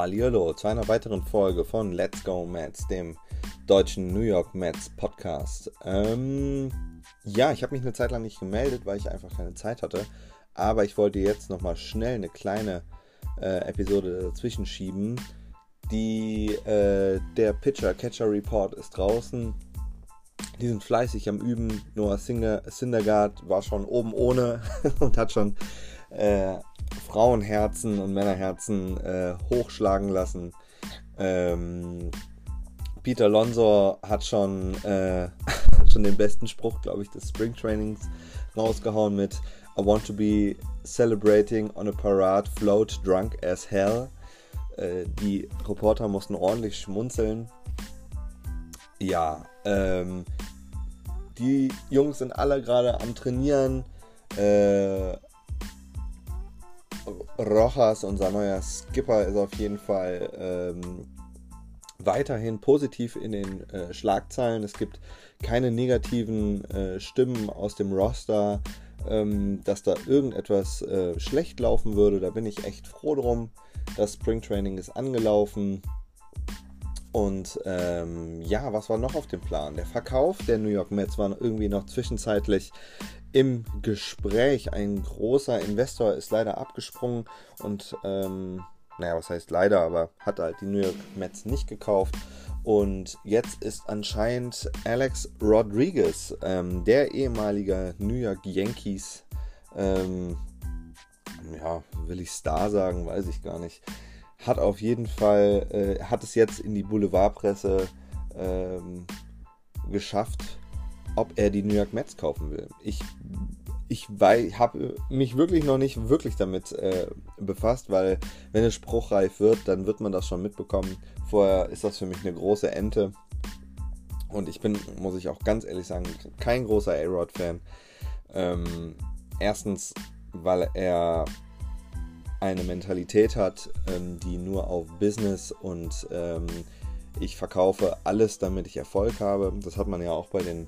Hallihallo zu einer weiteren Folge von Let's Go Mets, dem deutschen New York Mets Podcast. Ähm, ja, ich habe mich eine Zeit lang nicht gemeldet, weil ich einfach keine Zeit hatte. Aber ich wollte jetzt nochmal schnell eine kleine äh, Episode dazwischen schieben. Die, äh, der Pitcher-Catcher Report ist draußen. Die sind fleißig am Üben. Noah Syndergaard war schon oben ohne und hat schon äh, Frauenherzen und Männerherzen äh, hochschlagen lassen. Ähm, Peter Lonzo hat schon, äh, schon den besten Spruch, glaube ich, des Springtrainings rausgehauen mit I want to be celebrating on a parade, float drunk as hell. Äh, die Reporter mussten ordentlich schmunzeln. Ja, ähm, die Jungs sind alle gerade am Trainieren. Äh, Rojas, unser neuer Skipper, ist auf jeden Fall ähm, weiterhin positiv in den äh, Schlagzeilen. Es gibt keine negativen äh, Stimmen aus dem Roster, ähm, dass da irgendetwas äh, schlecht laufen würde. Da bin ich echt froh drum. Das Springtraining ist angelaufen. Und ähm, ja, was war noch auf dem Plan? Der Verkauf der New York Mets war irgendwie noch zwischenzeitlich im Gespräch. Ein großer Investor ist leider abgesprungen und, ähm, naja, was heißt leider, aber hat halt die New York Mets nicht gekauft. Und jetzt ist anscheinend Alex Rodriguez, ähm, der ehemalige New York Yankees, ähm, ja, will ich Star sagen, weiß ich gar nicht, hat auf jeden Fall, äh, hat es jetzt in die Boulevardpresse ähm, geschafft, ob er die New York Mets kaufen will. Ich, ich habe mich wirklich noch nicht wirklich damit äh, befasst, weil wenn es spruchreif wird, dann wird man das schon mitbekommen. Vorher ist das für mich eine große Ente. Und ich bin, muss ich auch ganz ehrlich sagen, kein großer A-Rod-Fan. Ähm, erstens, weil er eine Mentalität hat, ähm, die nur auf Business und ähm, ich verkaufe alles, damit ich Erfolg habe. Das hat man ja auch bei den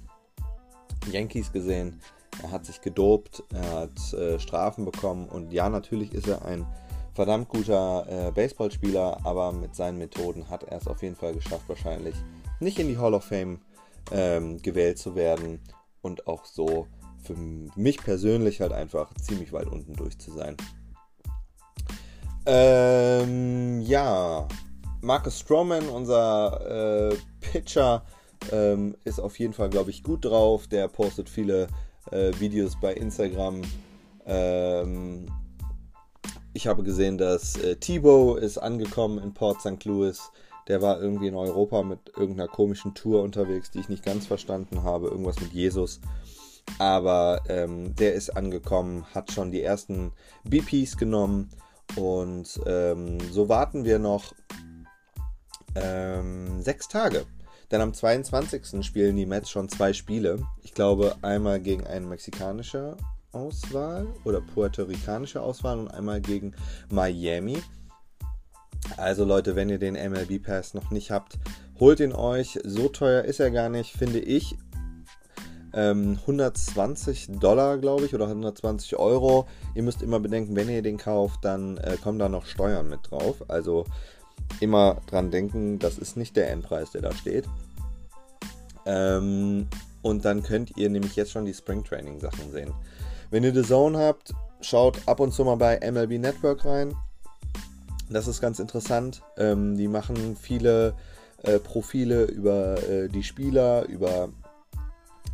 Yankees gesehen. Er hat sich gedopt, er hat äh, Strafen bekommen und ja, natürlich ist er ein verdammt guter äh, Baseballspieler, aber mit seinen Methoden hat er es auf jeden Fall geschafft, wahrscheinlich nicht in die Hall of Fame ähm, gewählt zu werden und auch so für mich persönlich halt einfach ziemlich weit unten durch zu sein. Ähm, ja, Marcus Stroman, unser äh, Pitcher, ähm, ist auf jeden Fall, glaube ich, gut drauf. Der postet viele äh, Videos bei Instagram. Ähm, ich habe gesehen, dass äh, Tebow ist angekommen in Port St. Louis. Der war irgendwie in Europa mit irgendeiner komischen Tour unterwegs, die ich nicht ganz verstanden habe. Irgendwas mit Jesus. Aber ähm, der ist angekommen, hat schon die ersten BPs genommen. Und ähm, so warten wir noch ähm, sechs Tage denn am 22. spielen die Mets schon zwei Spiele. Ich glaube, einmal gegen eine mexikanische Auswahl oder puerto-ricanische Auswahl und einmal gegen Miami. Also Leute, wenn ihr den MLB Pass noch nicht habt, holt ihn euch. So teuer ist er gar nicht, finde ich. Ähm, 120 Dollar, glaube ich, oder 120 Euro. Ihr müsst immer bedenken, wenn ihr den kauft, dann äh, kommen da noch Steuern mit drauf. Also immer dran denken, das ist nicht der Endpreis, der da steht. Ähm, und dann könnt ihr nämlich jetzt schon die Spring Training Sachen sehen. Wenn ihr The Zone habt, schaut ab und zu mal bei MLB Network rein. Das ist ganz interessant. Ähm, die machen viele äh, Profile über äh, die Spieler, über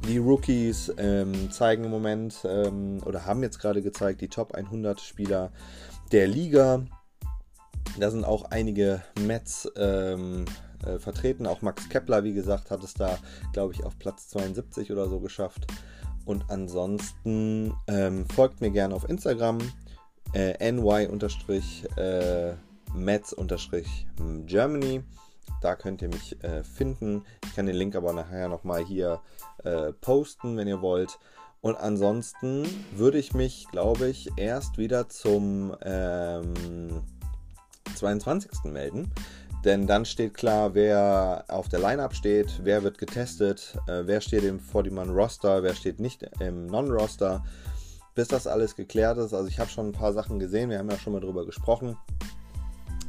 die Rookies, ähm, zeigen im Moment ähm, oder haben jetzt gerade gezeigt die Top 100 Spieler der Liga. Da sind auch einige Mets ähm, äh, vertreten. Auch Max Kepler, wie gesagt, hat es da, glaube ich, auf Platz 72 oder so geschafft. Und ansonsten ähm, folgt mir gerne auf Instagram äh, ny-mets-germany. Da könnt ihr mich äh, finden. Ich kann den Link aber nachher nochmal hier äh, posten, wenn ihr wollt. Und ansonsten würde ich mich, glaube ich, erst wieder zum ähm, 22. melden. Denn dann steht klar, wer auf der Line-Up steht, wer wird getestet, äh, wer steht im 40-Man-Roster, wer steht nicht im Non-Roster. Bis das alles geklärt ist, also ich habe schon ein paar Sachen gesehen, wir haben ja schon mal drüber gesprochen.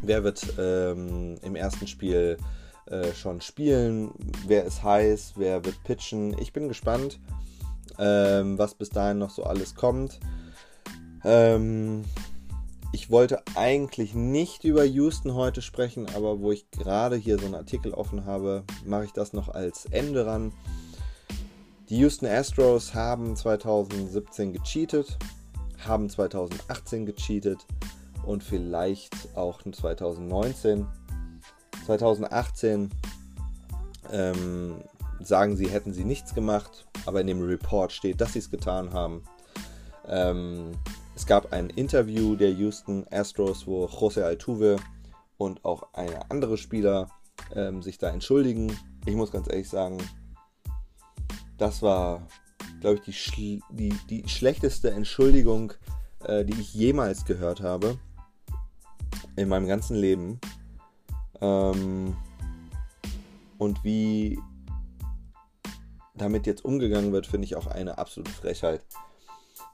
Wer wird ähm, im ersten Spiel äh, schon spielen, wer ist heiß, wer wird pitchen. Ich bin gespannt, ähm, was bis dahin noch so alles kommt. Ähm, ich wollte eigentlich nicht über Houston heute sprechen, aber wo ich gerade hier so einen Artikel offen habe, mache ich das noch als Ende ran. Die Houston Astros haben 2017 gecheatet, haben 2018 gecheatet und vielleicht auch 2019. 2018 ähm, sagen sie, hätten sie nichts gemacht, aber in dem Report steht, dass sie es getan haben. Ähm, es gab ein Interview der Houston Astros, wo José Altuve und auch ein andere Spieler ähm, sich da entschuldigen. Ich muss ganz ehrlich sagen, das war, glaube ich, die, die, die schlechteste Entschuldigung, äh, die ich jemals gehört habe in meinem ganzen Leben. Ähm, und wie damit jetzt umgegangen wird, finde ich auch eine absolute Frechheit.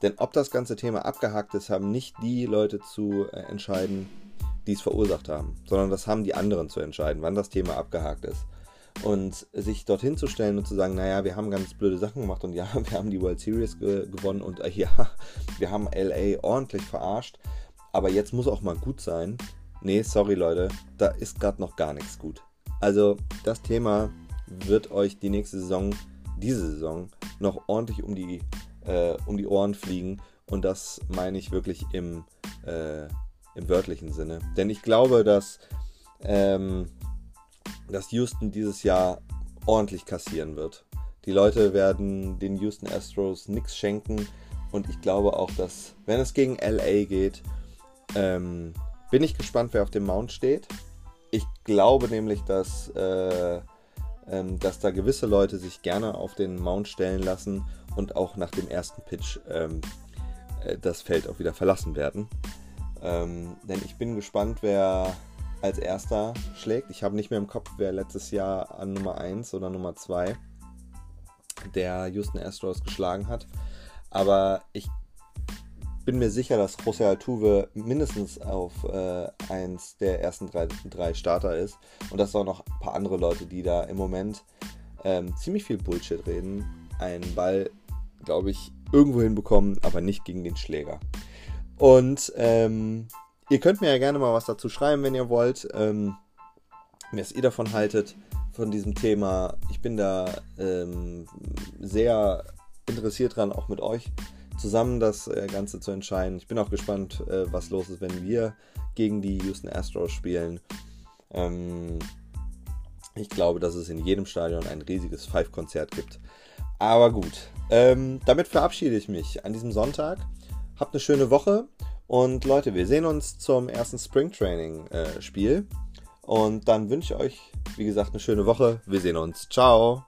Denn ob das ganze Thema abgehakt ist, haben nicht die Leute zu äh, entscheiden, die es verursacht haben, sondern das haben die anderen zu entscheiden, wann das Thema abgehakt ist. Und sich dorthin zu stellen und zu sagen, naja, wir haben ganz blöde Sachen gemacht und ja, wir haben die World Series ge gewonnen und äh, ja, wir haben LA ordentlich verarscht, aber jetzt muss auch mal gut sein. Nee, sorry Leute, da ist gerade noch gar nichts gut. Also das Thema wird euch die nächste Saison, diese Saison, noch ordentlich um die äh, um die Ohren fliegen. Und das meine ich wirklich im, äh, im wörtlichen Sinne. Denn ich glaube, dass, ähm, dass Houston dieses Jahr ordentlich kassieren wird. Die Leute werden den Houston Astros nichts schenken. Und ich glaube auch, dass, wenn es gegen LA geht, ähm, bin ich gespannt, wer auf dem Mount steht. Ich glaube nämlich, dass, äh, ähm, dass da gewisse Leute sich gerne auf den Mount stellen lassen und auch nach dem ersten Pitch ähm, äh, das Feld auch wieder verlassen werden. Ähm, denn ich bin gespannt, wer als erster schlägt. Ich habe nicht mehr im Kopf, wer letztes Jahr an Nummer 1 oder Nummer 2 der Houston Astros geschlagen hat. Aber ich bin mir sicher, dass José Altuve mindestens auf äh, eins der ersten drei, drei Starter ist. Und dass auch noch ein paar andere Leute, die da im Moment ähm, ziemlich viel Bullshit reden, einen Ball glaube ich, irgendwo hinbekommen, aber nicht gegen den Schläger. Und ähm, ihr könnt mir ja gerne mal was dazu schreiben, wenn ihr wollt, ähm, was ihr davon haltet, von diesem Thema. Ich bin da ähm, sehr interessiert dran, auch mit euch zusammen das äh, Ganze zu entscheiden. Ich bin auch gespannt, äh, was los ist, wenn wir gegen die Houston Astros spielen. Ähm, ich glaube, dass es in jedem Stadion ein riesiges Five-Konzert gibt. Aber gut, ähm, damit verabschiede ich mich an diesem Sonntag. Habt eine schöne Woche und Leute, wir sehen uns zum ersten Springtraining-Spiel. Äh, und dann wünsche ich euch, wie gesagt, eine schöne Woche. Wir sehen uns. Ciao.